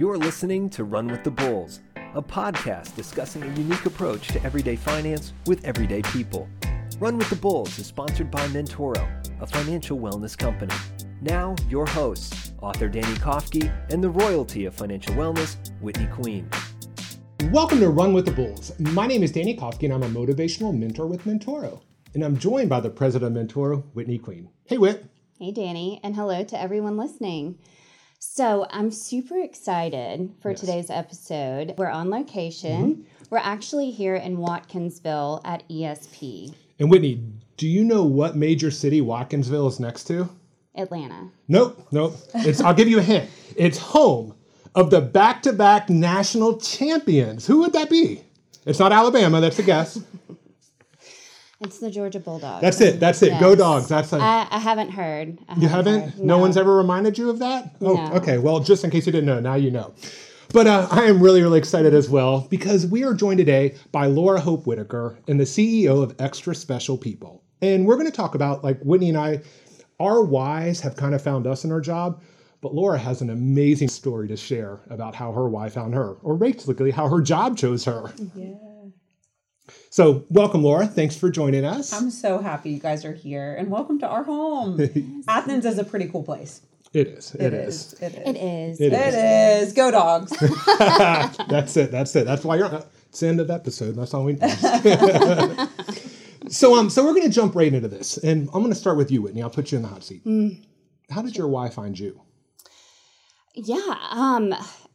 You're listening to Run with the Bulls, a podcast discussing a unique approach to everyday finance with everyday people. Run with the Bulls is sponsored by Mentoro, a financial wellness company. Now, your hosts, author Danny Kofke and the royalty of financial wellness, Whitney Queen. Welcome to Run with the Bulls. My name is Danny Kofke and I'm a motivational mentor with Mentoro. And I'm joined by the president of Mentoro, Whitney Queen. Hey, Whit. Hey, Danny, and hello to everyone listening. So, I'm super excited for Yes. today's episode. We're on location. Mm-hmm. We're actually here in Watkinsville at ESP, And Whitney, do you know what major city Watkinsville is next to? Atlanta. Nope, nope. It's I'll give you a hint. It's home of the back-to-back national champions. Who would that be? It's not Alabama, that's a guess. It's the Georgia Bulldogs. That's it. That's it. Go dogs. That's a I, I haven't heard. I You haven't? heard. No. one's ever reminded you of that? Oh, No. okay. Well, just in case you didn't know, now you know. But uh, I am really, really excited as well because we are joined today by Laura Hope Whitaker and the CEO of Extra Special People. And we're going to talk about, like Whitney and I, our whys have kind of found us in our job. But Laura has an amazing story to share about how her why found her, or basically how her job chose her. Yeah. So, welcome, Laura. Thanks for joining us. I'm so happy you guys are here and welcome to our home. Athens is a pretty cool place. it is. It is. It is. It is. It It is. is. Go dogs. That's it. That's it. That's why you're. It's the end of the episode. That's all we need. so um, so we're going to jump right into this, and I'm going to start with you, Whitney. I'll put you in the hot seat. How did your why find you? Yeah, um,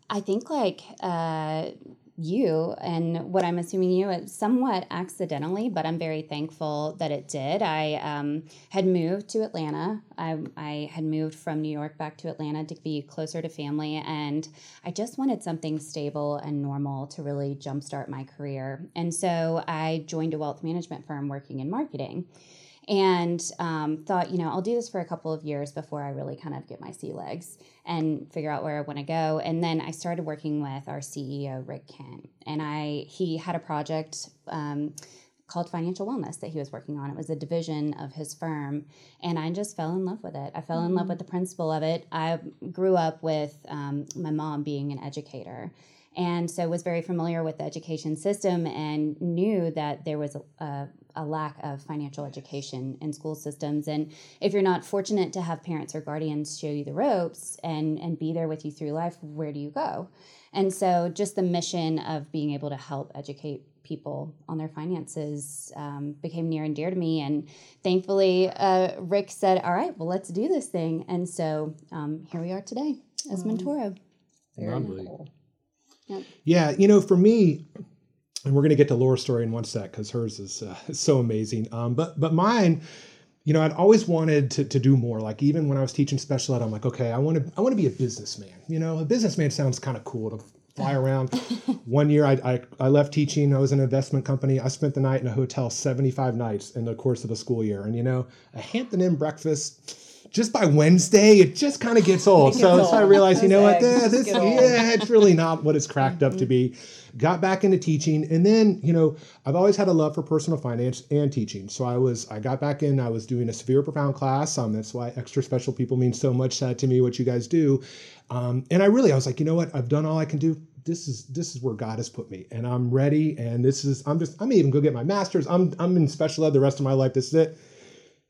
I think like uh, you and what I'm assuming you, somewhat accidentally, but I'm very thankful that it did. I um, had moved to Atlanta. I, I had moved from New York back to Atlanta to be closer to family, and I just wanted something stable and normal to really jumpstart my career. And so I joined a wealth management firm working in marketing and um, thought, you know, I'll do this for a couple of years before I really kind of get my sea legs and figure out where I want to go. And then I started working with our CEO, Rick Kent, and I he had a project. Um, called financial wellness that he was working on it was a division of his firm and i just fell in love with it i fell in love with the principle of it i grew up with um, my mom being an educator and so was very familiar with the education system and knew that there was a, a, a lack of financial education in school systems. And if you're not fortunate to have parents or guardians show you the ropes and and be there with you through life where do you go? And so just the mission of being able to help educate people on their finances um, became near and dear to me. And thankfully uh, rick said all right well let's do this thing. And so um, here we are today as mentoro Very Lovely. cool. Yeah, you know, for me, and we're going to get to Laura's story in one sec because hers is uh, so amazing. Um, but but mine, you know, I'd always wanted to, to do more. Like even when I was teaching special ed, I'm like, okay, I want to I want to be a businessman. You know, a businessman sounds kind of cool to fly around. One year, I, I I left teaching. I was in an investment company. I spent the night in a hotel 75 nights in the course of a school year, and you know, a Hampton Inn breakfast. Just by Wednesday, it just kind of gets old. gets so, so I old. realized, you know what, this, old. yeah, it's really not what it's cracked up to be. Got back into teaching, and then you know I've always had a love for personal finance and teaching. So I was I got back in. I was doing a severe profound class. Um, that's why extra special people mean so much uh, to me. What you guys do, um, and I really I was like, you know what, I've done all I can do. This is this is where God has put me, and I'm ready. And this is I'm just I'm even go get my master's. I'm I'm in special ed the rest of my life. This is it.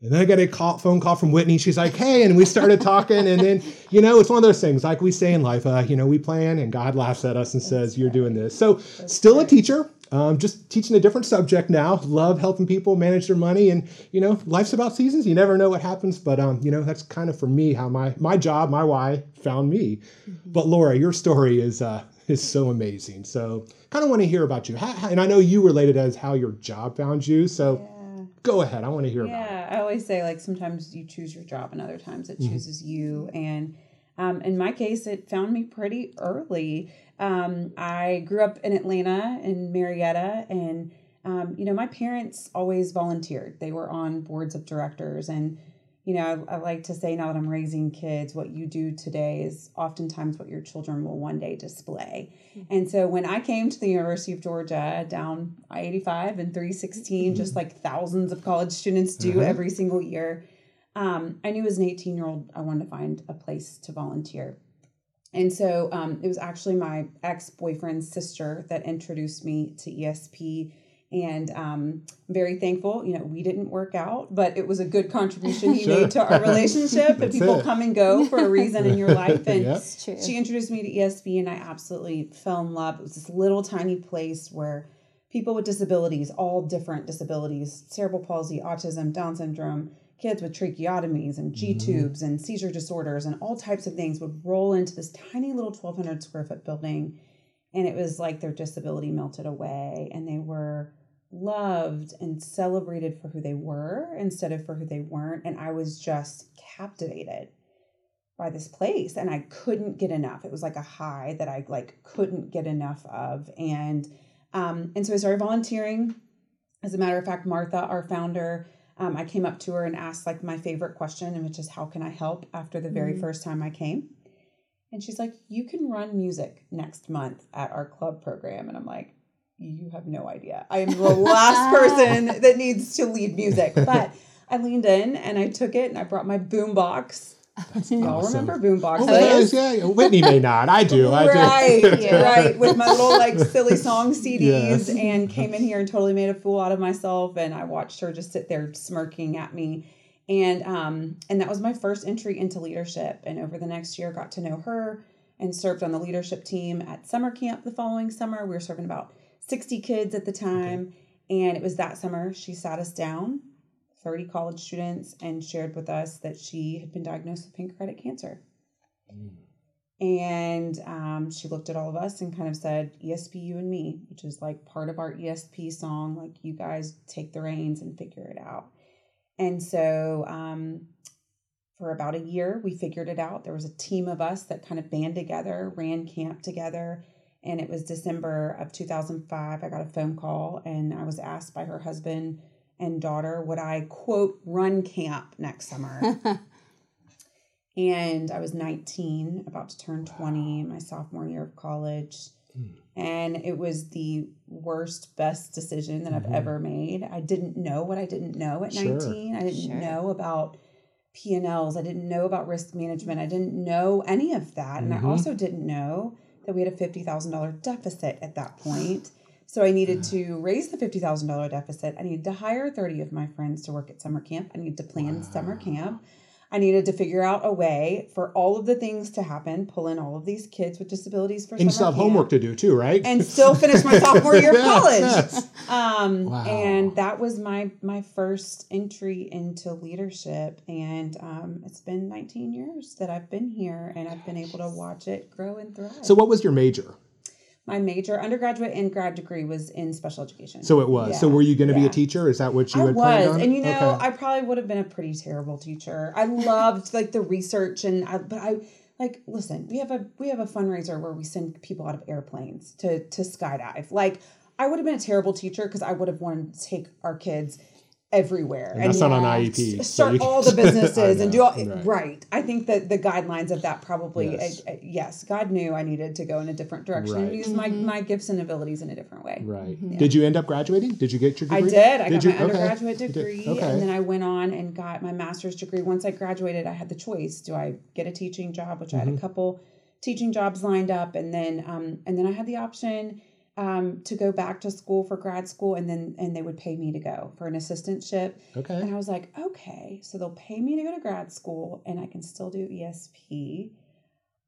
And then I got a call, phone call from Whitney. She's like, "Hey," and we started talking. And then, you know, it's one of those things. Like we say in life, uh, you know, we plan, and God laughs at us and says, "You're doing this." So, still a teacher, um, just teaching a different subject now. Love helping people manage their money, and you know, life's about seasons. You never know what happens, but um, you know, that's kind of for me how my my job, my why, found me. But Laura, your story is uh, is so amazing. So, kind of want to hear about you. How, how- and I know you related as how your job found you. So, go ahead. I want to hear about it. Yeah, I always say like sometimes you choose your job and other times it chooses you. And um, in my case, it found me pretty early. Um, I grew up in Atlanta in Marietta, and um, you know my parents always volunteered. They were on boards of directors, and you know, I, I like to say now that I'm raising kids, what you do today is oftentimes what your children will one day display. And so when I came to the University of Georgia down I 85 and 316, just like thousands of college students do Uh-huh. every single year, um, I knew as an 18 year old I wanted to find a place to volunteer. and so um, it was actually my ex boyfriend's sister that introduced me to ESP. And um, I'm very thankful. You know, we didn't work out, but it was a good contribution he Sure. made to our relationship. and people it. come and go for a reason in your life. And Yep. True. she introduced me to ESP, and I absolutely fell in love. It was this little tiny place where people with disabilities, all different disabilities, cerebral palsy, autism, Down syndrome, kids with tracheotomies and G tubes and seizure disorders and all types of things would roll into this tiny little 1,200 square foot building. And it was like their disability melted away, and they were loved and celebrated for who they were instead of for who they weren't. And I was just captivated by this place and I couldn't get enough. It was like a high that I like couldn't get enough of. And um and so I started volunteering. As a matter of fact, Martha, our founder, um, I came up to her and asked like my favorite question, and which is how can I help after the very first time I came. And she's like, You can run music next month at our club program. And I'm like, You have no idea. I am the last person that needs to lead music. But I leaned in and I took it and I brought my boom box. Y'all awesome. remember boom Oh, boxes? yes, yeah. Whitney may not. I do. I do. Right, Yeah. right. With my little like silly song CDs Yes. and came in here and totally made a fool out of myself. And I watched her just sit there smirking at me. And um, and that was my first entry into leadership. And over the next year, got to know her and served on the leadership team at summer camp the following summer. We were serving about 60 kids at the time. And it was that summer she sat us down, 30 college students, and shared with us that she had been diagnosed with pancreatic cancer. And um, she looked at all of us and kind of said, ESP, you and me, which is like part of our ESP song. Like, you guys take the reins and figure it out. And so, um, for about a year, we figured it out. There was a team of us that kind of band together, ran camp together. And it was December of 2005. I got a phone call and I was asked by her husband and daughter, would I quote run camp next summer? and I was 19, about to turn 20, in my sophomore year of college. And it was the worst, best decision that I've mm-hmm. ever made. I didn't know what I didn't know at Sure. 19. I didn't Sure. know about P&Ls. I didn't know about risk management. I didn't know any of that. And I mm-hmm. also didn't know that we had a $50,000 deficit at that point. So I needed to raise the $50,000 deficit. I needed to hire 30 of my friends to work at summer camp. I needed to plan summer camp. I needed to figure out a way for all of the things to happen, pull in all of these kids with disabilities for And you still have homework to do too, right? and still finish my sophomore year of Yes, college. yes. Um, Wow. And that was my my first entry into leadership, and um, it's been 19 years that I've been here, and I've been able to watch it grow and thrive. So, what was your major? My major, undergraduate and grad degree, was in special education. So it was. so were you going to be a teacher? Is that what you I had planned was, on? and you know, Okay. I probably would have been a pretty terrible teacher. I loved like the research, and I, but I like listen. We have a we have a fundraiser where we send people out of airplanes to to skydive. Like I would have been a terrible teacher because I would have wanted to take our kids everywhere And that's not on IEP. so start you- all the businesses and do all right. right. I think that the guidelines of that probably Yes. yes, yes God knew I needed to go in a different direction Right. and use my my gifts and abilities in a different way. Right. Did you end up graduating? Did you get your I degree? did. I got you? my Okay. undergraduate You did. degree, Okay. and then I went on and got my master's degree. Once I graduated, I had the choice: do I get a teaching job, which I Mm-hmm. had a couple teaching jobs lined up, and then um, and then I had the option um, to go back to school for grad school, and then and they would pay me to go for an assistantship. okay. And I was like, okay, so they'll pay me to go to grad school, and I can still do ESP.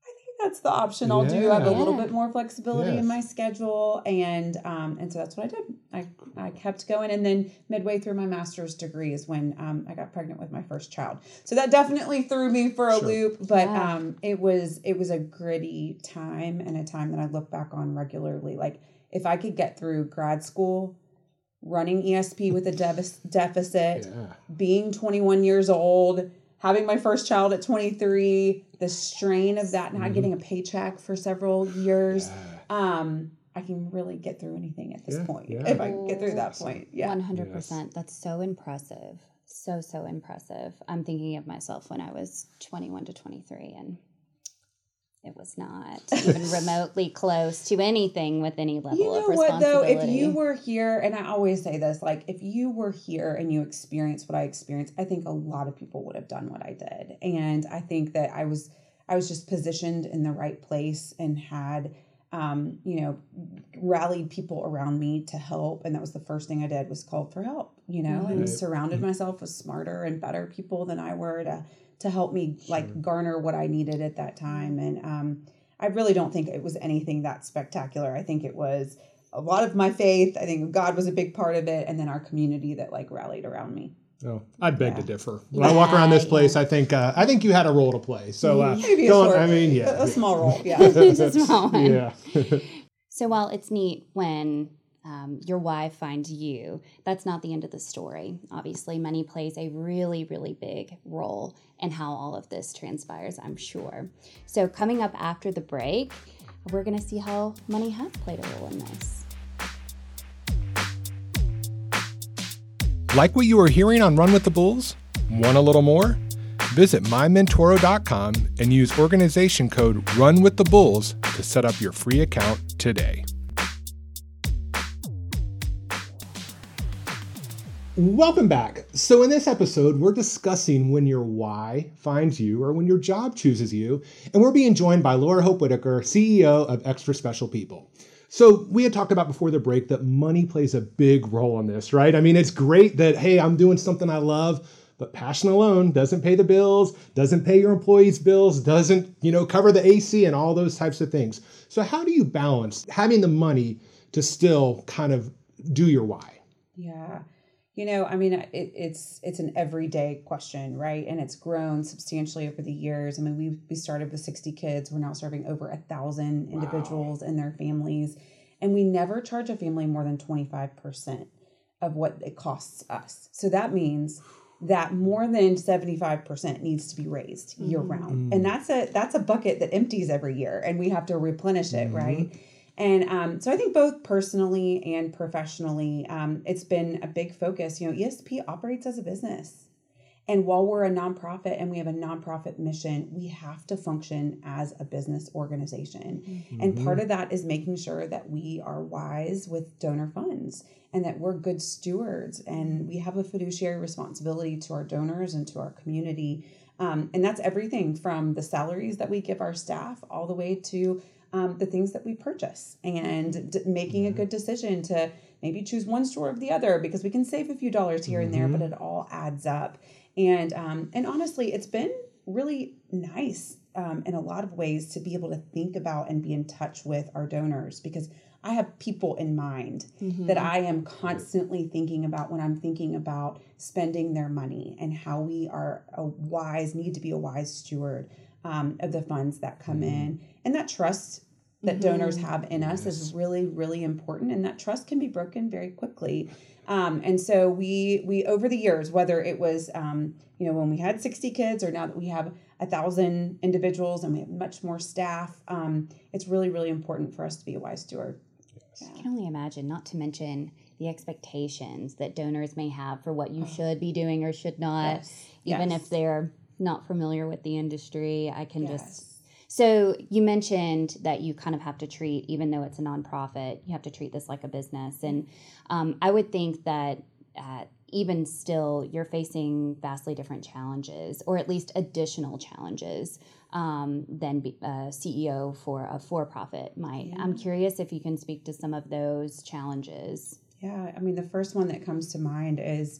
I think that's the option I'll do. I have a Yeah. little bit more flexibility Yes. in my schedule, and um, and so that's what I did. I I kept going, and then midway through my master's degree is when um, I got pregnant with my first child. So that definitely threw me for a Sure. loop, but Yeah. um, it was it was a gritty time and a time that I look back on regularly. Like if I could get through grad school. Running ESP with a devis- deficit, yeah. being 21 years old, having my first child at 23, the strain of that, Mm-hmm. not getting a paycheck for several years, um, I can really get through anything at this Yeah, point. yeah. If I get through that point. Yeah. One hundred percent. That's so impressive. So so impressive. I'm thinking of myself when I was 21 to 23, and it was not even remotely close to anything with any level of support. You know of what though? If you were here, and I always say this, like if you were here and you experienced what I experienced, I think a lot of people would have done what I did. And I think that I was I was just positioned in the right place and had um, you know, rallied people around me to help. And that was the first thing I did was called for help, you know, and surrounded myself with smarter and better people than I were to to help me like garner what I needed at that time. And um, I really don't think it was anything that spectacular. I think it was a lot of my faith. I think God was a big part of it, and then our community that like rallied around me. Oh, I'd beg Yeah. to differ. When I walk around this Yeah, place, I think uh, I think you had a role to play. So uh, Maybe a don't- short, I mean, yeah, a small role. Yeah. Just a small one. yeah. So while it's neat when um, your why finds you, that's not the end of the story. Obviously, money plays a really, really big role in how all of this transpires, I'm sure. So, coming up after the break, we're going to see how money has played a role in this. Like what you are hearing on Run with the Bulls? Want a little more? Visit mymentoro.com and use organization code Run with the Bulls to set up your free account today. Welcome back. So, in this episode, we're discussing when your why finds you or when your job chooses you. And we're being joined by Laura Hope Whitaker, CEO of Extra Special People. So, we had talked about before the break that money plays a big role in this, right? I mean, it's great that, hey, I'm doing something I love, but passion alone doesn't pay the bills, doesn't pay your employees' bills, doesn't, you know, cover the AC and all those types of things. So, how do you balance having the money to still kind of do your why? Yeah. You know, I mean, it, it's it's an everyday question, right? And it's grown substantially over the years. I mean, we we started with sixty kids. We're now serving over a thousand individuals and their families, and we never charge a family more than twenty five percent of what it costs us. So that means that more than 75% needs to be raised year mm. round. And that's a that's a bucket that empties every year and we have to replenish it, mm-hmm. right? And um, so I think both personally and professionally, um, it's been a big focus. You know, ESP operates as a business. And while we're a nonprofit and we have a nonprofit mission, we have to function as a business organization. And part of that is making sure that we are wise with donor funds and that we're good stewards and we have a fiduciary responsibility to our donors and to our community. Um, and that's everything from the salaries that we give our staff all the way to um, the things that we purchase and d- making a good decision to maybe choose one store over the other because we can save a few dollars here and there, but it all adds up. And um, and honestly, it's been really nice um, in a lot of ways to be able to think about and be in touch with our donors because I have people in mind that I am constantly thinking about when I'm thinking about spending their money and how we are a wise need to be a wise steward um, of the funds that come in and that trust that donors have in us is really really important and that trust can be broken very quickly um, and so we we over the years whether it was um, you know when we had 60 kids or now that we have a thousand individuals and we have much more staff um, it's really really important for us to be a wise steward I can only imagine, not to mention the expectations that donors may have for what you should be doing or should not, Yes. even Yes. if they're not familiar with the industry. I can just. So you mentioned that you kind of have to treat, even though it's a nonprofit, you have to treat this like a business. And um, I would think that uh, even still, you're facing vastly different challenges, or at least additional challenges um, than be, a CEO for a for-profit might. I'm curious if you can speak to some of those challenges. Yeah, I mean, the first one that comes to mind is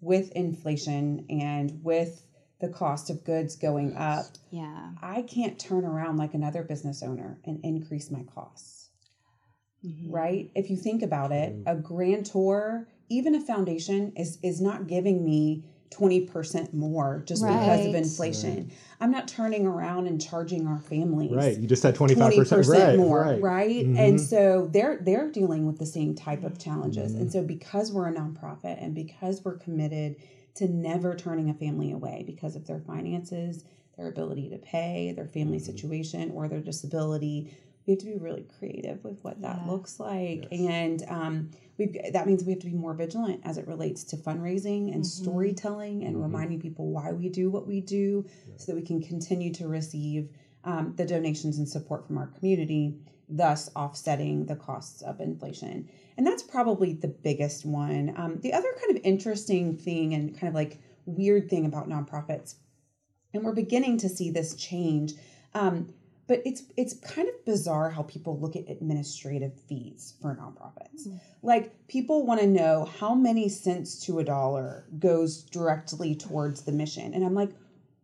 with inflation and with the cost of goods going up, Yeah. I can't turn around like another business owner and increase my costs. Right? If you think about it, a grantor, even a foundation is is not giving me 20% more just because of Right. inflation. I'm not turning around and charging our families Right. You just said 25%. twenty percent right, more, right. right? Mhm. And so they're they're dealing with the same type of challenges. And so because we're a nonprofit and because we're committed to never turning a family away because of their finances, their ability to pay, their family mm-hmm. situation, or their disability, we have to be really creative with what that looks like. And um, we that means we have to be more vigilant as it relates to fundraising and mm-hmm. storytelling and mm-hmm. reminding people why we do what we do so that we can continue to receive um, the donations and support from our community, thus offsetting the costs of inflation. And that's probably the biggest one. Um, the other kind of interesting thing and kind of like weird thing about nonprofits and we're beginning to see this change. Um, but it's it's kind of bizarre how people look at administrative fees for nonprofits. Mm. Like people want to know how many cents to a dollar goes directly towards the mission, and I'm like,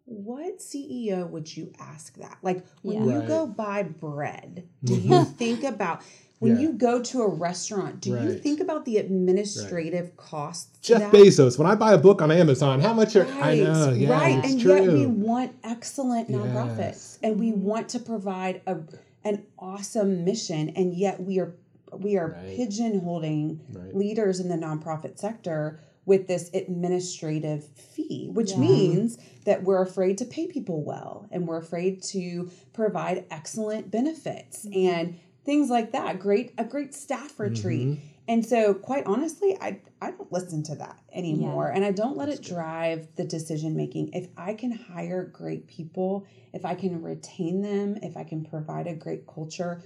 what CEO would you ask that? Like when Yeah. you go buy bread, do mm-hmm. you think about when Yeah. you go to a restaurant, do you think about the administrative costs? Jeff that? Bezos. When I buy a book on Amazon, how much are I know? Yeah, right. it's And true. yet we want excellent nonprofits Yes. and we want to provide a an awesome mission and yet we are we are Right. pigeonholing Right. leaders in the nonprofit sector with this administrative fee, which Yeah. means that we're afraid to pay people well and we're afraid to provide excellent benefits Mm-hmm. and things like that. Great a great staff retreat. Mm-hmm. And so quite honestly, I I don't listen to that anymore and I don't let it drive the decision making. If I can hire great people, if I can retain them, if I can provide a great culture,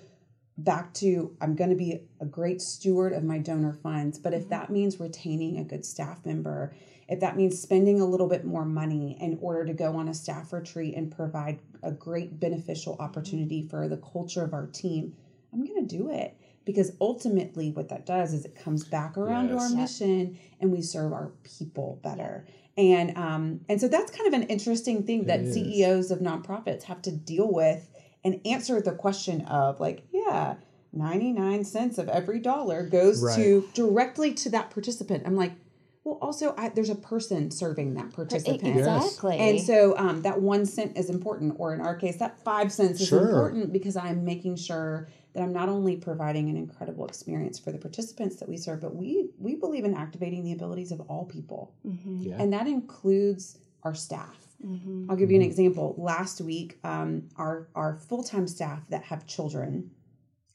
back to I'm going to be a great steward of my donor funds. But if that means retaining a good staff member, if that means spending a little bit more money in order to go on a staff retreat and provide a great beneficial opportunity for the culture of our team, I'm going to do it. Because ultimately, what that does is it comes back around to our Yes. Mission and we serve our people better. And um, and so that's kind of an interesting thing that CEOs of nonprofits have to deal with and answer the question of like, yeah, 99 cents of every dollar goes Right. to directly to that participant. I'm like, well, also I, there's a person serving that participant. Exactly. And so um, that one cent is important, or in our case, that five cents is Sure. important because I'm making sure that I'm not only providing an incredible experience for the participants that we serve, but we we believe in activating the abilities of all people, Mhm. Yeah. and that includes our staff. Mhm. I'll give you an example. Last week, um, our our full time staff that have children,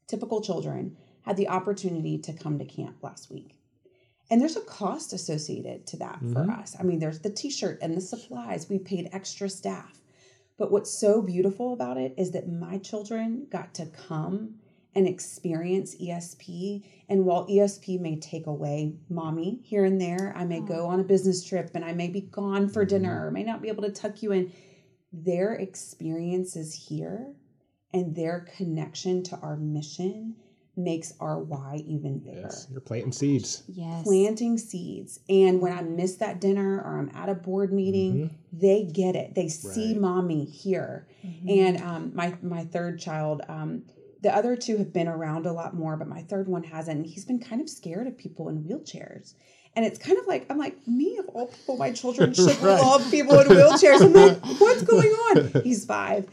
typical children, had the opportunity to come to camp last week. And there's a cost associated to that for Mhm. us. I mean, there's the t shirt and the supplies. We paid extra staff. But what's so beautiful about it is that my children got to come and experience ESP. And while ESP may take away mommy here and there, I may go on a business trip and I may be gone for dinner or may not be able to tuck you in. Their experiences here and their connection to our mission makes our why even bigger Yes, you're planting seeds. Yes. planting seeds. And when I miss that dinner or I'm at a board meeting, they get it. They see Mm-hmm. Right. mommy here. Mm-hmm. And um, my my third child, um, the other two have been around a lot more, but my third one hasn't. And he's been kind of scared of people in wheelchairs. And it's kind of like I'm like me of all people, my children should Right. love people in wheelchairs. I'm like, what's going on? He's five.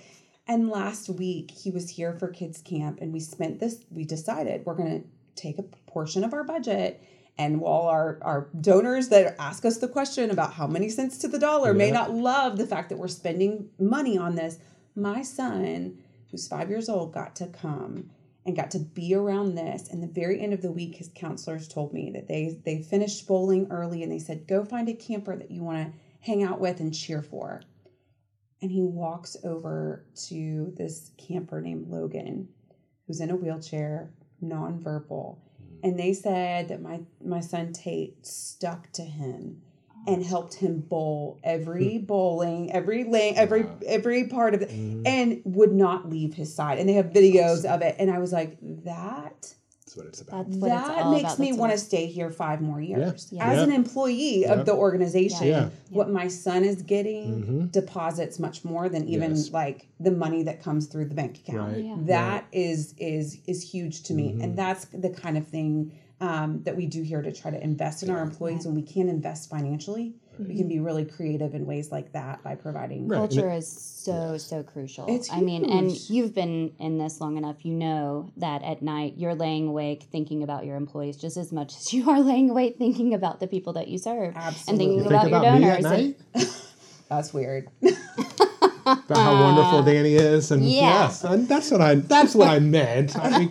And last week he was here for kids camp, and we spent this. We decided we're going to take a portion of our budget. And while our, our donors that ask us the question about how many cents to the dollar may not love the fact that we're spending money on this, my son, who's five years old, got to come and got to be around this. And the very end of the week, his counselors told me that they they finished bowling early and they said, go find a camper that you want to hang out with and cheer for. And he walks over to this camper named Logan, who's in a wheelchair, nonverbal. Hmm. And they said that my my son Tate stuck to him and helped him bowl every bowling, every lane, every Wow. every part of it, Mhm. and would not leave his side. And they have videos of it. And I was like, that That's what it's about. That's what that all makes about. me want to stay here five more years Yeah. as Yeah. an employee Yeah. of the organization. Yeah. What my son is getting Mhm. deposits much more than even Yes. like the money that comes through the bank account. Right. Yeah. That is is is huge to me, Mhm. and that's the kind of thing um, that we do here to try to invest in our employees. When we can't invest financially, we can be really creative in ways like that by providing. Right. Culture is so so crucial. It's I mean, and you've been in this long enough. You know that at night you're laying awake thinking about your employees just as much as you are laying awake thinking about the people that you serve and thinking You think about, about your me donors. at and- night? That's weird. about how wonderful Danny is, and Yeah. yes, and that's what I that's what I meant. I mean,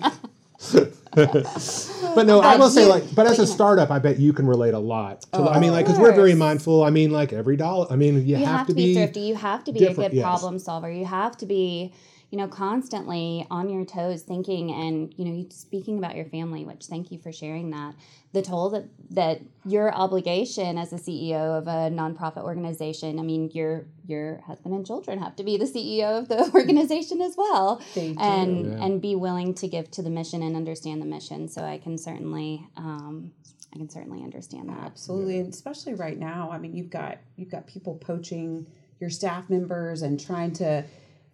but no, I will say you- like, but as a startup, I bet you can relate a lot. To, oh, I Oh, mean, like, because we're very mindful. I mean, like every dollar. I mean, you, you have, to be, thrifty. You have to be a good problem solver. You have to be, you know, constantly on your toes thinking and, you know, speaking about your family, which thank you for sharing that. The toll that that your obligation as a CEO of a nonprofit organization, I mean, your your husband and children have to be the CEO of the organization as well. They do. And Yeah. and be willing to give to the mission and understand the mission. So I can certainly um I can certainly understand that. Absolutely, and especially right now. I mean, you've got you've got people poaching your staff members and trying to.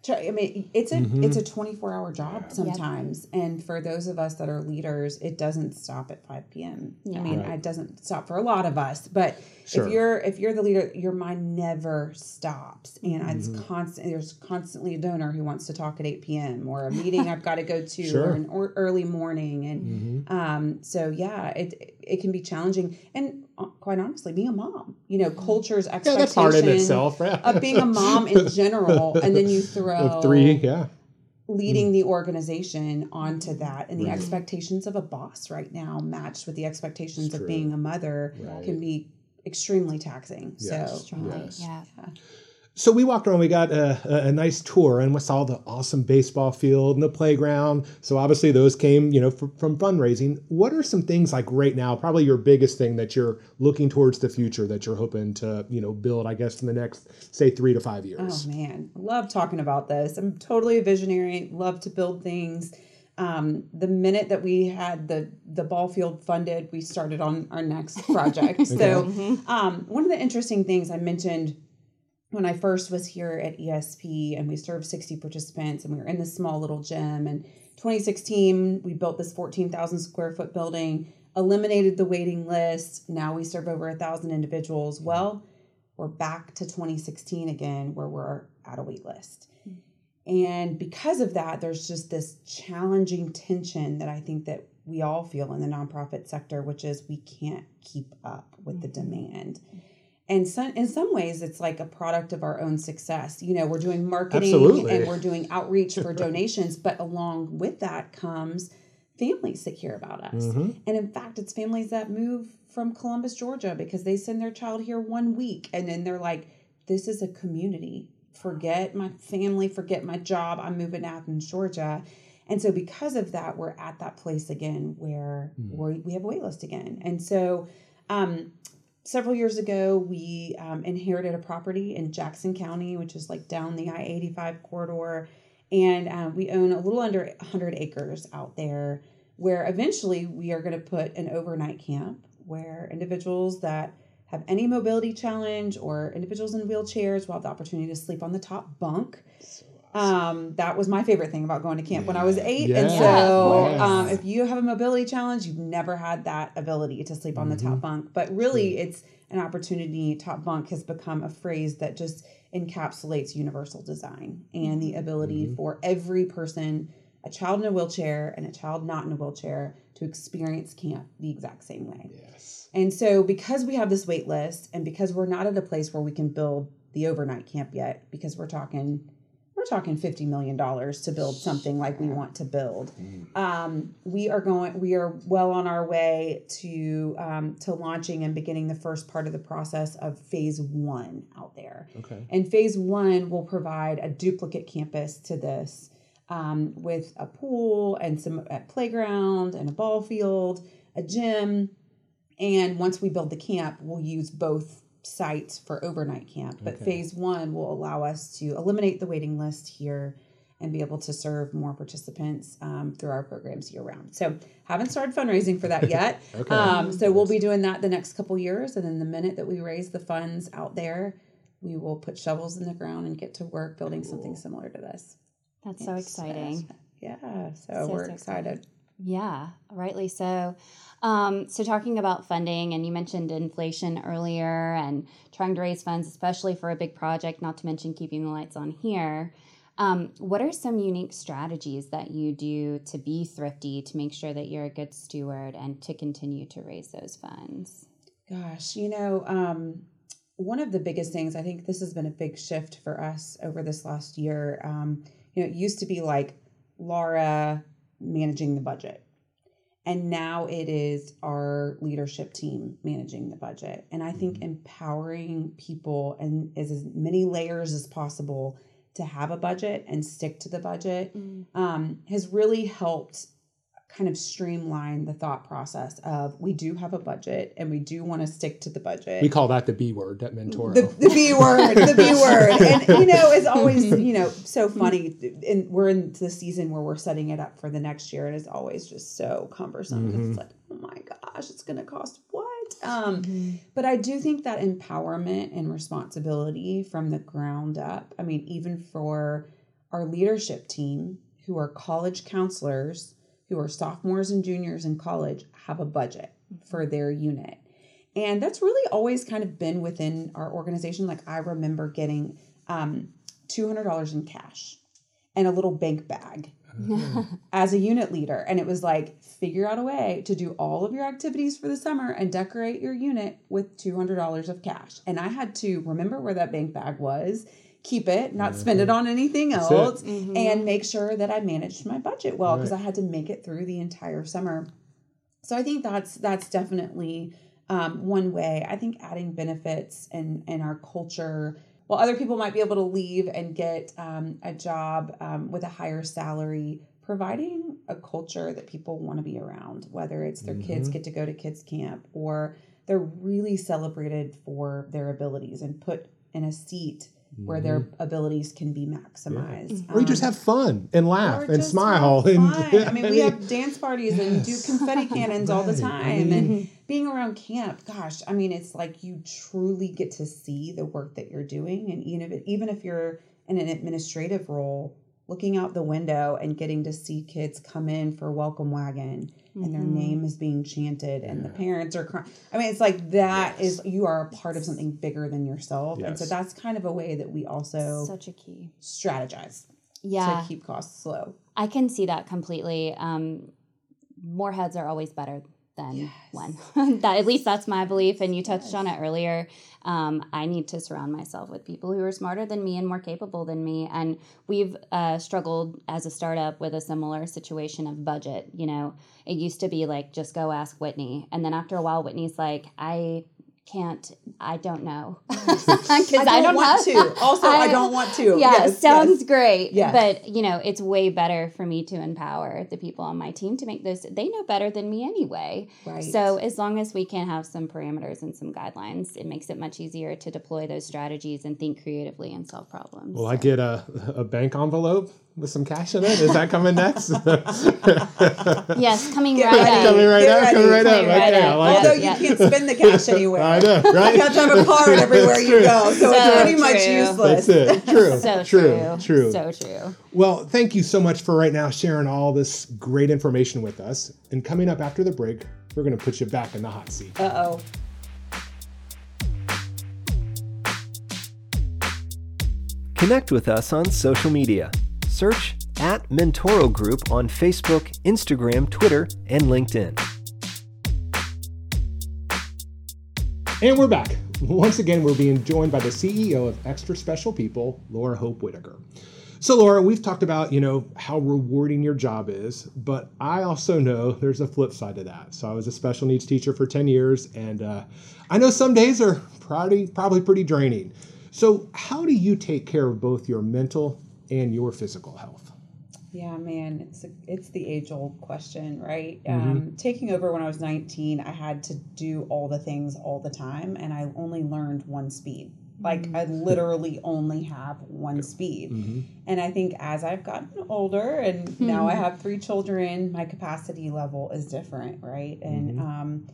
Try, I mean, it's a Mm-hmm. it's a twenty four hour job sometimes, and for those of us that are leaders, it doesn't stop at five p.m. I mean, Right. it doesn't stop for a lot of us, but Sure. if you're if you're the leader, your mind never stops, and Mm-hmm. it's constant. There's constantly a donor who wants to talk at eight p.m. or a meeting I've got to go to, Sure. or an or early morning, and Mm-hmm. um, so yeah, it it can be challenging, and quite honestly, being a mom, you know, mm-hmm. culture's Yeah, expectation that's hard in itself. Right? of being a mom in general, and then you throw of three, yeah. leading mm-hmm. the organization onto that, and the Right. expectations of a boss right now matched with the expectations of being a mother Right. can be extremely taxing. Yes. So Strongly, Yes. yeah. So we walked around. We got a, a, nice tour, and we saw the awesome baseball field and the playground. So obviously, those came, you know, from, from fundraising. What are some things like right now? Probably your biggest thing that you're looking towards the future that you're hoping to, you know, build. I guess in the next, say, three to five years. Oh man, love talking about this. I'm totally a visionary. Love to build things. Um, the minute that we had the the ball field funded, we started on our next project. So, um, one of the interesting things I mentioned when I first was here at ESP, and we served 60 participants, and we were in this small little gym. And 2016, we built this 14,000 square foot building, eliminated the waiting list. Now we serve over a thousand individuals. Well, we're back to 2016 again, where we're at a wait list. And because of that, there's just this challenging tension that I think that we all feel in the nonprofit sector, which is we can't keep up with the mm-hmm. demand. Mm-hmm. And some, in some ways, it's like a product of our own success. You know, we're doing marketing Absolutely. and we're doing outreach for donations, but along with that comes families that hear about us. Mhm. And in fact, it's families that move from Columbus, Georgia, because they send their child here one week and then they're like, this is a community. Forget my family, forget my job. I'm moving to Athens, Georgia. And so, because of that, we're at that place again where we we have a wait list again. And so, um, several years ago, we um, inherited a property in Jackson County, which is like down the I 85 corridor. And um, we own a little under 100 acres out there where eventually we are going to put an overnight camp where individuals that have any mobility challenge or individuals in wheelchairs will have the opportunity to sleep on the top bunk. Um, that was my favorite thing about going to camp when I was eight. And so, Yeah, of course. um, if you have a mobility challenge, you've never had that ability to sleep on the top bunk. But really, it's an opportunity. Top bunk has become a phrase that just encapsulates universal design and the ability for every person, a child in a wheelchair and a child not in a wheelchair, to experience camp the exact same way. Yes. And so, because we have this wait list, and because we're not at a place where we can build the overnight camp yet, because we're talking, talking fifty million dollars to build something like we want to build. Um, we are going, we are well on our way to um, to launching and beginning the first part of the process of phase one out there. Okay. And phase one will provide a duplicate campus to this um, with a pool and some a playground and a ball field, a gym. And once we build the camp, we'll use both sites for overnight camp. But Okay. phase one will allow us to eliminate the waiting list here and be able to serve more participants um, through our programs year round. So haven't started fundraising for that yet. Okay. um, so we'll be doing that the next couple years, and then the minute that we raise the funds out there, we will put shovels in the ground and get to work building something similar to this. That's so exciting. Yeah, so, So, we're so excited. Yeah, rightly so. Um, so, talking about funding, and you mentioned inflation earlier and trying to raise funds, especially for a big project, not to mention keeping the lights on here. Um, what are some unique strategies that you do to be thrifty, to make sure that you're a good steward, and to continue to raise those funds? Gosh, you know, um, one of the biggest things, I think this has been a big shift for us over this last year. Um, you know, it used to be like Laura managing the budget. And now it is our leadership team managing the budget. And I think empowering people and as, as many layers as possible to have a budget and stick to the budget um, has really helped kind of streamline the thought process of we do have a budget and we do want to stick to the budget. We call that the B word at Mentor. the, the B word, the B word. And, you know, it's always, you know, so funny. And we're in the season where we're setting it up for the next year. And it's always just so cumbersome because it's like, oh my gosh, it's going to cost what? Um, But I do think that empowerment and responsibility from the ground up, I mean, even for our leadership team who are college counselors, who are sophomores and juniors in college, have a budget for their unit. And that's really always kind of been within our organization. Like I remember getting um, $200 in cash and a little bank bag as a unit leader. And it was like, figure out a way to do all of your activities for the summer and decorate your unit with $200 of cash. And I had to remember where that bank bag was, keep it, not spend it on anything That's it. else, and make sure that I managed my budget well because I had to make it through the entire summer. So I think that's that's definitely um, one way. I think adding benefits and and our culture. While other people might be able to leave and get um, a job um, with a higher salary, providing a culture that people want to be around, whether it's their kids get to go to kids camp or they're really celebrated for their abilities and put in a seat where their abilities can be maximized. or you just Um, have fun and laugh and just smile. And. I mean, we have dance parties and do confetti cannons all the Right. Time. and being around camp, gosh, I mean, it's like you truly get to see the work that you're doing. And even if, even if you're in an administrative role, looking out the window and getting to see kids come in for welcome wagon and their name is being chanted and the parents are crying. I mean, it's like that is you are a part of something bigger than yourself. And so that's kind of a way that we also Such a key. strategize Yeah. to keep costs low. I can see that completely. Um, more heads are always better than one. that at least that's my belief. And you touched on it earlier. Um, I need to surround myself with people who are smarter than me and more capable than me. And we've uh, struggled as a startup with a similar situation of budget. You know, it used to be like just go ask Whitney, and then after a while, Whitney's like, I can't. I don't know because I, don't want have- to. Also, I, don't want to. yeah, Yes, sounds yes. great. Yes. But you know, it's way better for me to empower the people on my team to make those. They know better than me anyway. Right. So as long as we can have some parameters and some guidelines, it makes it much easier to deploy those strategies and think creatively and solve problems. Will I get a, a bank envelope with some cash in it? Is that coming next? yes, coming Get right ready. up. coming right Get up, coming right ready. up. Right Okay, I up. like Although it. you Yeah. can't spend the cash anywhere. I know, right? You have to have a card everywhere you go, so, it's So pretty much useless. That's it. True. So true. true. True. So true. Well, thank you so much for right now sharing all this great information with us. And coming up after the break, we're going to put you back in the hot seat. Uh oh. Connect with us on social media. Search at Mentoro Group on Facebook, Instagram, Twitter, and LinkedIn. And we're back. Once again, we're being joined by the CEO of Extra Special People, Laura Hope Whitaker. So, Laura, we've talked about, you know, how rewarding your job is, but I also know there's a flip side to that. So, I was a special needs teacher for 10 years, and uh, I know some days are probably, probably pretty draining. So, how do you take care of both your mental and your physical health? Yeah, man, it's a, it's the age old question, right? Mm-hmm. Um, taking over when I was 19, I had to do all the things all the time, and I only learned one speed. Like I literally only have one speed. Mm-hmm. And I think as I've gotten older and now I have three children, my capacity level is different, right? And um,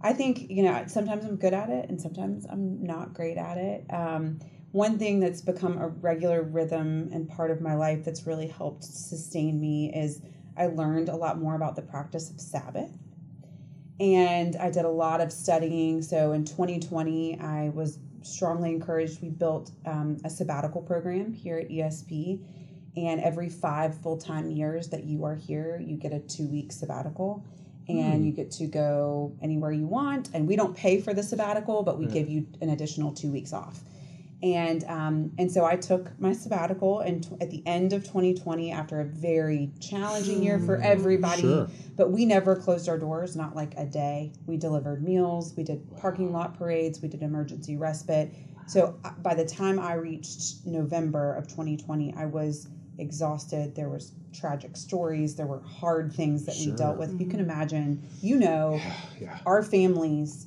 I think, you know, sometimes I'm good at it and sometimes I'm not great at it. Um, one thing that's become a regular rhythm and part of my life that's really helped sustain me is I learned a lot more about the practice of Sabbath. And I did a lot of studying. So in 2020, I was strongly encouraged. We built um, a sabbatical program here at ESP. And every five full time years that you are here, you get a two week sabbatical and you get to go anywhere you want. And we don't pay for the sabbatical, but we give you an additional two weeks off. And um, and so I took my sabbatical, and t- at the end of 2020, after a very challenging year for everybody, Sure. but we never closed our doors, not like a day. We delivered meals, we did parking lot parades, we did emergency respite, So uh, by the time I reached November of 2020, I was exhausted. There was tragic stories. There were hard things that Sure. we dealt with. You can imagine, you know, Yeah. our families,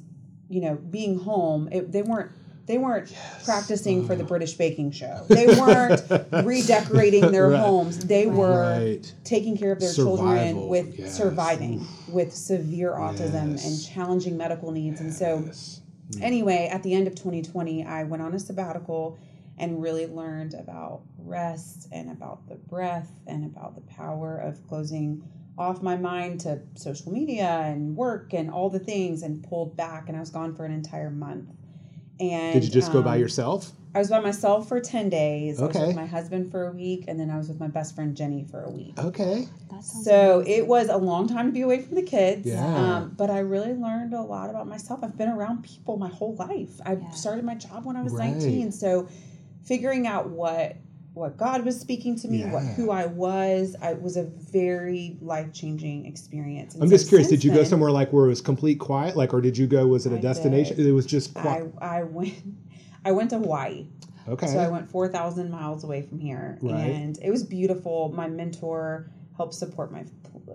you know, being home, it, they weren't they weren't practicing for the mm. British baking show. They weren't redecorating their Right. homes. They were Right. taking care of their Survival, children with yes. surviving with severe autism Yes. and challenging medical needs. And so mm. anyway, at the end of 2020, I went on a sabbatical and really learned about rest and about the breath and about the power of closing off my mind to social media and work and all the things and pulled back and I was gone for an entire month. And Did you just go by um, yourself? I was by myself for 10 days. I was Okay. with my husband for a week and then I was with my best friend Jenny for a week. Okay. That sounds So it was a long time to be away from the kids. Yeah. Um, but I really learned a lot about myself. I've been around people my whole life. I Yeah. started my job when I was Right. 19. So figuring out what what God was speaking to me, what who I was, I was a very life changing experience. And I'm so just curious. Did you go somewhere like where it was complete quiet, like, or did you go? Was it a I destination? did. It was just I, quiet. I went I went to Hawaii. Okay. So I went 4,000 miles away from here. Right. And it was beautiful. My mentor helped support my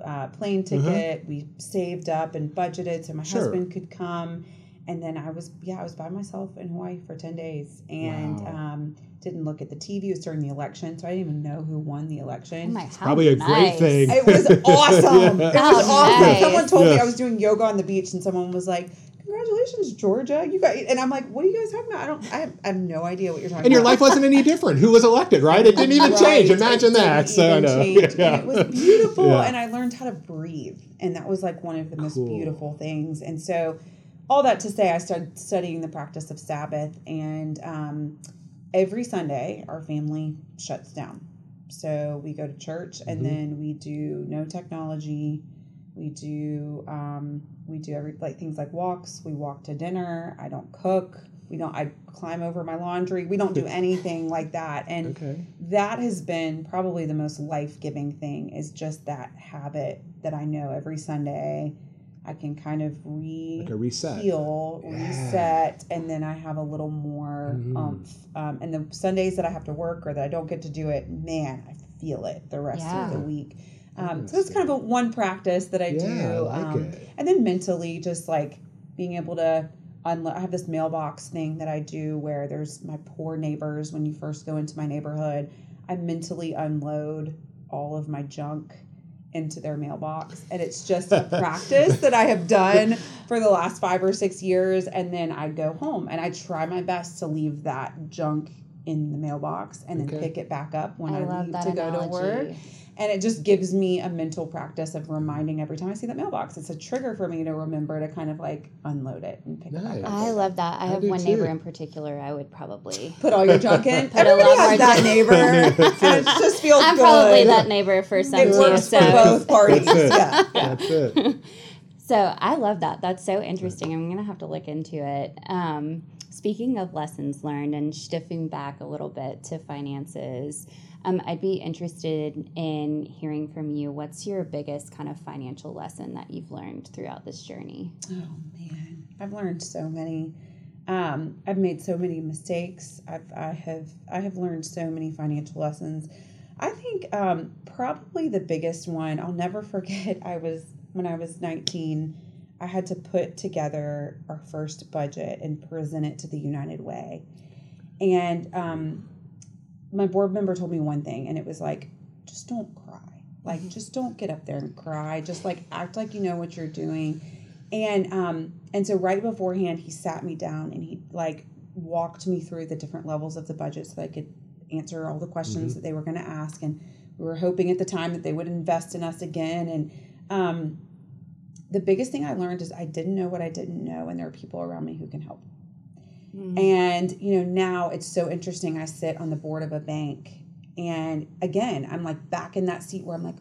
uh, plane Uh-huh. ticket. We saved up and budgeted so my Sure. husband could come. And then I was, yeah, I was by myself in Hawaii for 10 days and Wow. um, didn't look at the TV. It was during the election. So I didn't even know who won the Oh election. my, Probably a great thing. It was awesome. Yeah. It was Oh, awesome. nice. Someone told me I was doing yoga on the beach, and someone was like, "Congratulations, Georgia! You got." And I'm like, "What are you guys talking about? I don't. I have, I have no idea what you're talking about. and your life wasn't any different. Who was elected, right? It didn't even Right. change. Imagine didn't that. So I know. Yeah. And it was beautiful, Yeah. and I learned how to breathe, and that was like one of the most Cool. beautiful things. And so, all that to say, I started studying the practice of Sabbath, and um, every Sunday, our family shuts down. So we go to church, and Mhm. then we do no technology. We do um, we do every like things like walks. We walk to dinner. I don't cook. We don't. I climb over my laundry. We don't do anything like that. And Okay. that has been probably the most life-giving thing is just that habit that I know every Sunday I can kind of re Like a reset. heal, Yeah. reset, and then I have a little more Mhm. umph. Um, and the Sundays that I have to work or that I don't get to do it, man, I feel it the rest Yeah. of the week. Um, so it's kind of a one practice that I Yeah, do. I like um, it. And then mentally, just like being able to unlo- I have this mailbox thing that I do where there's my poor neighbors when you first go into my neighborhood. I mentally unload all of my junk into their mailbox. And it's just a practice that I have done for the last five or six years. And then I go home and I try my best to leave that junk in the mailbox and then Okay. pick it back up when I I, love leave that to go analogy. to work. And it just gives me a mental practice of reminding every time I see that mailbox. It's a trigger for me to remember to kind of like unload it and pick it Nice. back up. I love that. I I have do one neighbor in particular. I would probably. Put all your junk in. Put a Everybody lot has more that neighbor. and it just feels I'm good. probably that neighbor for some It too. works So. for both parties. That's it. Yeah. That's it. So I love that. That's so interesting. I'm gonna have to look into it. Um, speaking of lessons learned and shifting back a little bit to finances, um, I'd be interested in hearing from you. What's your biggest kind of financial lesson that you've learned throughout this journey? Oh man, I've learned so many. Um, I've made so many mistakes. I've I have I have learned so many financial lessons. I think um, probably the biggest one I'll never forget. I was when I was nineteen. I had to put together our first budget and present it to the United Way, and um, my board member told me one thing, and it was like, just don't cry. Like, just don't get up there and cry. Just like act like you know what you're doing. And um and so right beforehand he sat me down and he like walked me through the different levels of the budget so that I could answer all the questions that they were going to ask. And we were hoping at the time that they would invest in us again. And um the biggest thing I learned is I didn't know what I didn't know and there are people around me who can help hmm. and you know now it's so interesting I sit on the board of a bank and again I'm like back in that seat where I'm like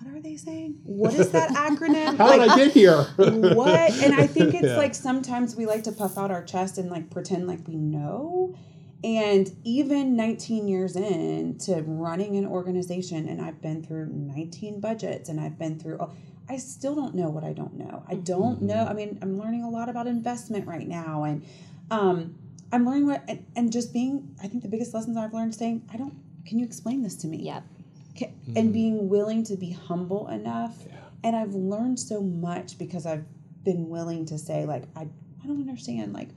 what are they saying what is that acronym How did I get here? what? And I think it's Yeah. like sometimes we like to puff out our chest and like pretend like we know. And even 19 years in to running an organization, and I've been through 19 budgets and I've been through, I still don't know what I don't know. I don't know. I mean, I'm learning a lot about investment right now. And um, I'm learning what and, and just being. I think the biggest lessons I've learned saying, I don't. Can you explain this to me? Yep. Ca- And being willing to be humble enough. Yeah. And I've learned so much because I've been willing to say like I I don't understand like.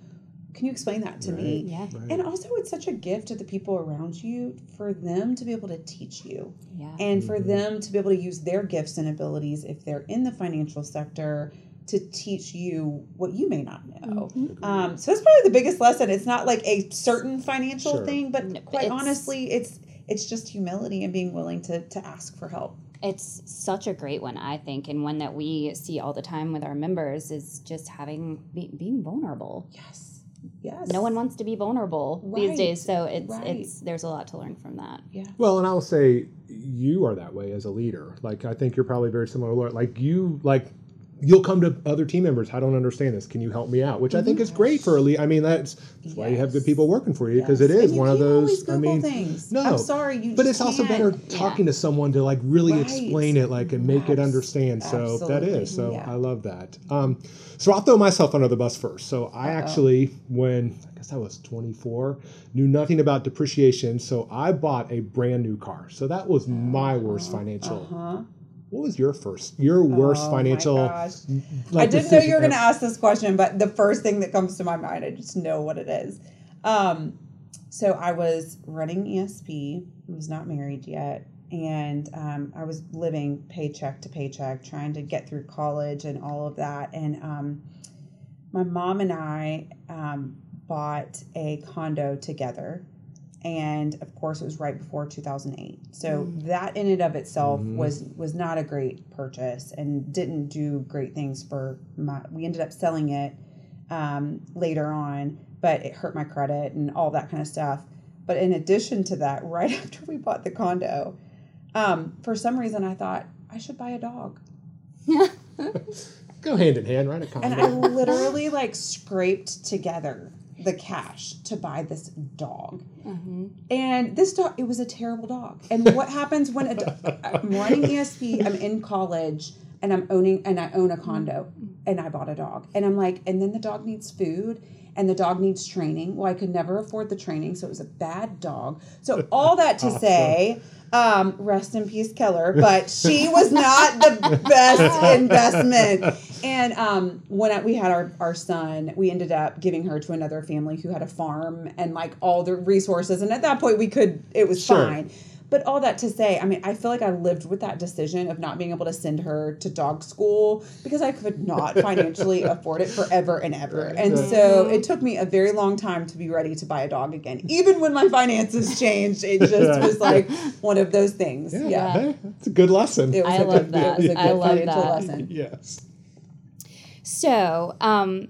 Can you explain that to me? Yeah. Right. And also, it's such a gift to the people around you for them to be able to teach you Yeah. and for them to be able to use their gifts and abilities if they're in the financial sector to teach you what you may not know. Mm-hmm. Um, so that's probably the biggest lesson. It's not like a certain financial Sure. thing, but No, quite it's- honestly, it's it's just humility and being willing to to ask for help. It's such a great one, I think, and one that we see all the time with our members is just having be, being vulnerable. Yes. Yes. No one wants to be vulnerable Right, these days, so it's right. it's there's a lot to learn from that. Yeah. Well, and I'll say you are that way as a leader. Like I think you're probably very similar. Like you, like you'll come to other team members. I don't understand this. Can you help me out? Which I think is great for a lead. I mean, that's, that's why you have good people working for you because Yes. it is one of those. I mean, things. no, I'm sorry, you but just it's also better talking to someone to like really Right. explain it, like and make it understand. So that absolutely. is. So Yeah. I love that. Um, so I'll throw myself under the bus first. So I actually, when I guess I was 24, knew nothing about depreciation. So I bought a brand new car. So that was my worst financial. Huh? What was your first, your worst Oh my financial? gosh. like, I didn't know you were going to ask this question, but the first thing that comes to my mind, I just know what it is. Um, so I was running ESP, I was not married yet, and um, I was living paycheck to paycheck, trying to get through college and all of that. And um, my mom and I um, bought a condo together. And of course, it was right before 2008. So that in and of itself was was not a great purchase and didn't do great things for my. We ended up selling it um, later on, but it hurt my credit and all that kind of stuff. But in addition to that, right after we bought the condo, um, for some reason I thought I should buy a dog. Yeah. Go hand in hand, right? A And I literally like scraped together the cash to buy this dog. Mm-hmm. And this dog, it was a terrible dog. And what happens when a do- uh, I'm running ESP, I'm in college, and I'm owning, and I own a mm-hmm. condo, and I bought a dog. And I'm like, and then the dog needs food, and the dog needs training. Well, I could never afford the training, so it was a bad dog. So all that to say, um, rest in peace, Keller. But she was not the best investment. And um, when I, we had our, our son, we ended up giving her to another family who had a farm and like all the resources. And at that point, we could, it was Sure. fine. But all that to say, I mean, I feel like I lived with that decision of not being able to send her to dog school because I could not financially afford it forever and ever. And so it took me a very long time to be ready to buy a dog again. Even when my finances changed, it just was like one of those things. yeah, Yeah. Hey, that's a good lesson. It was I a love good, that. It was a I good love financial that. lesson. yes. So, um,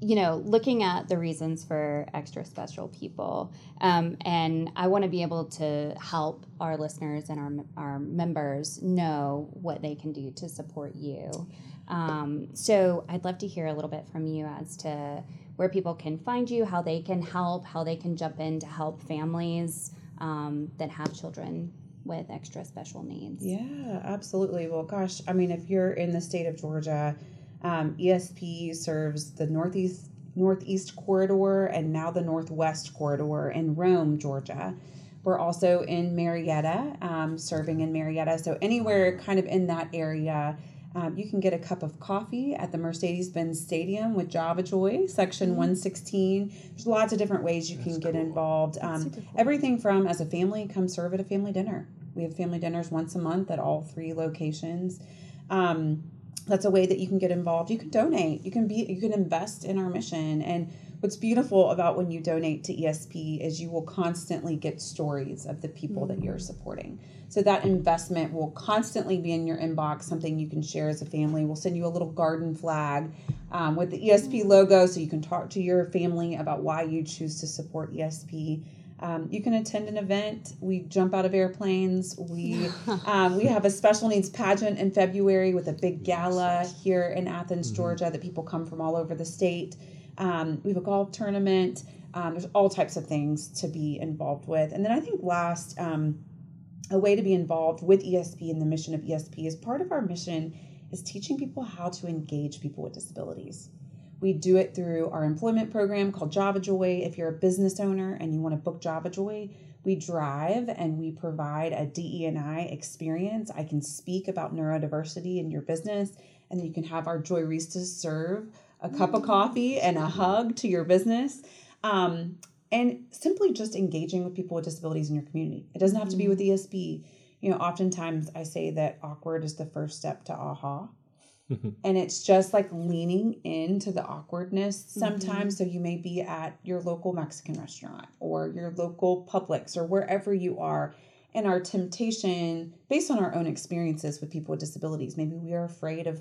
you know, looking at the reasons for extra special people, um, and I want to be able to help our listeners and our, our members know what they can do to support you. Um, so, I'd love to hear a little bit from you as to where people can find you, how they can help, how they can jump in to help families um, that have children with extra special needs. Yeah, absolutely. Well, gosh, I mean, if you're in the state of Georgia, um, ESP serves the northeast northeast corridor and now the northwest corridor in Rome, Georgia. We're also in Marietta, um, serving in Marietta. So anywhere kind of in that area, um, you can get a cup of coffee at the Mercedes-Benz Stadium with Java Joy, Section 116. There's lots of different ways you can get involved. Um, Everything from as a family, come serve at a family dinner. We have family dinners once a month at all three locations. Um, that's a way that you can get involved. You can donate. You can be. You can invest in our mission. And what's beautiful about when you donate to ESP is you will constantly get stories of the people that you're supporting. So that investment will constantly be in your inbox. Something you can share as a family. We'll send you a little garden flag um, with the ESP logo, so you can talk to your family about why you choose to support ESP. Um, you can attend an event. We jump out of airplanes. We um, we have a special needs pageant in February with a big gala here in Athens, Georgia, that people come from all over the state. Um, we have a golf tournament. Um, there's all types of things to be involved with. And then I think last, um, a way to be involved with ESP and the mission of ESP is part of our mission is teaching people how to engage people with disabilities. We do it through our employment program called Java Joy. If you're a business owner and you want to book Java Joy, we drive and we provide a DE&I experience. I can speak about neurodiversity in your business, and you can have our Joyristas serve a cup of coffee and a hug to your business. Um, and simply just engaging with people with disabilities in your community. It doesn't have to be with ESP. You know, oftentimes I say that awkward is the first step to aha. Mm-hmm. and it's just like leaning into the awkwardness mm-hmm. sometimes. So you may be at your local Mexican restaurant or your local Publix or wherever you are. And our temptation, based on our own experiences with people with disabilities, maybe we are afraid of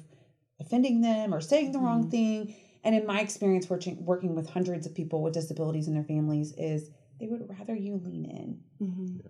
offending them or saying the wrong mm-hmm. thing. And in my experience working working with hundreds of people with disabilities and their families is they would rather you lean in.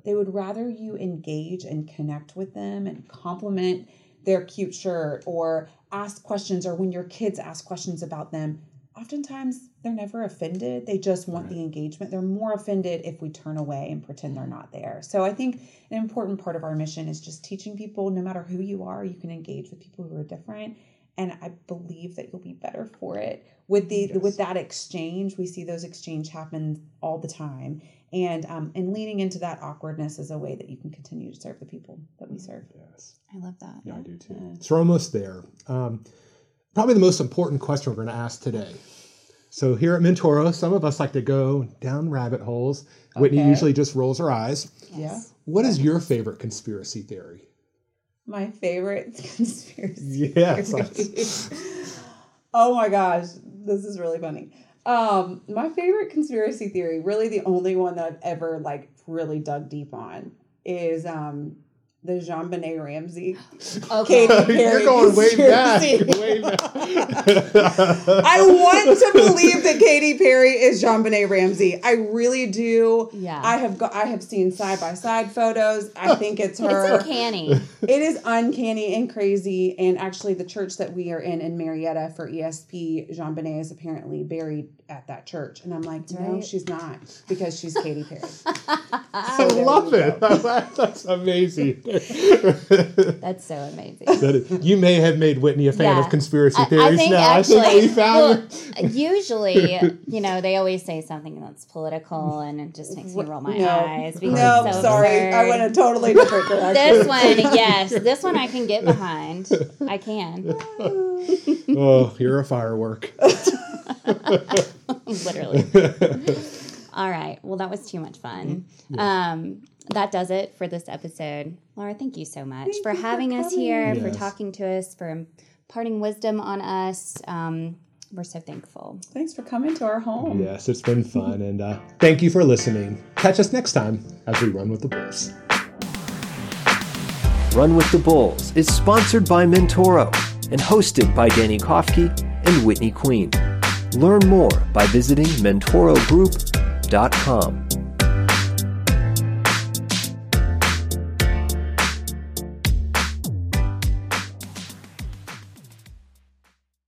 They would rather you engage and connect with them and compliment their cute shirt or ask questions or when your kids ask questions about them. Oftentimes they're never offended. They just want the engagement. They're more offended if we turn away and pretend they're not there. So I think an important part of our mission is just teaching people no matter who you are, you can engage with people who are different and I believe that you'll be better for it with the with that exchange. We see those exchange happen all the time, and um, and leaning into that awkwardness is a way that you can continue to serve the people that we serve. Yes. I love that. Yeah, I do too. So we're almost there. Um, probably the most important question we're going to ask today. So here at Mentoro, some of us like to go down rabbit holes. Whitney usually just rolls her eyes. Yeah. What is your favorite conspiracy theory? My favorite conspiracy. Yes. theory. oh my gosh, this is really funny. Um, my favorite conspiracy theory, really the only one that I've ever like really dug deep on, is um the JonBenét Ramsey. Okay. Katy Perry You're going way back. Way back. I want to believe that Katy Perry is JonBenét Ramsey. I really do. Yeah. I have got. I have seen side by side photos. I think it's her. It's uncanny. It is uncanny and crazy. And actually, the church that we are in in Marietta for ESP, JonBenét is apparently buried at that church. And I'm like, no, she's not because she's Katy Perry. I love it. That's amazing. That's so amazing. That is- you may have made Whitney a fan Yeah. of conspiracy I, theories I think now. actually, I think we found well, usually, you know, they always say something that's political, and it just makes me roll my no, eyes. because no, it's so sorry. I absurd. went a totally different direction. This one, yes, this one I can get behind. I can, Oh, you're a firework. literally. All right. Well, that was too much fun. Um, that does it for this episode. Laura, thank you so much for you for having us here, for talking to us, for imparting wisdom on us. Um, we're so thankful. Thanks for coming to our home. Yes, it's been fun. And uh, thank you for listening. Catch us next time as we run with the Bulls. Run with the Bulls is sponsored by Mentoro and hosted by Danny Kofke and Whitney Queen. Learn more by visiting mentorogroup.com.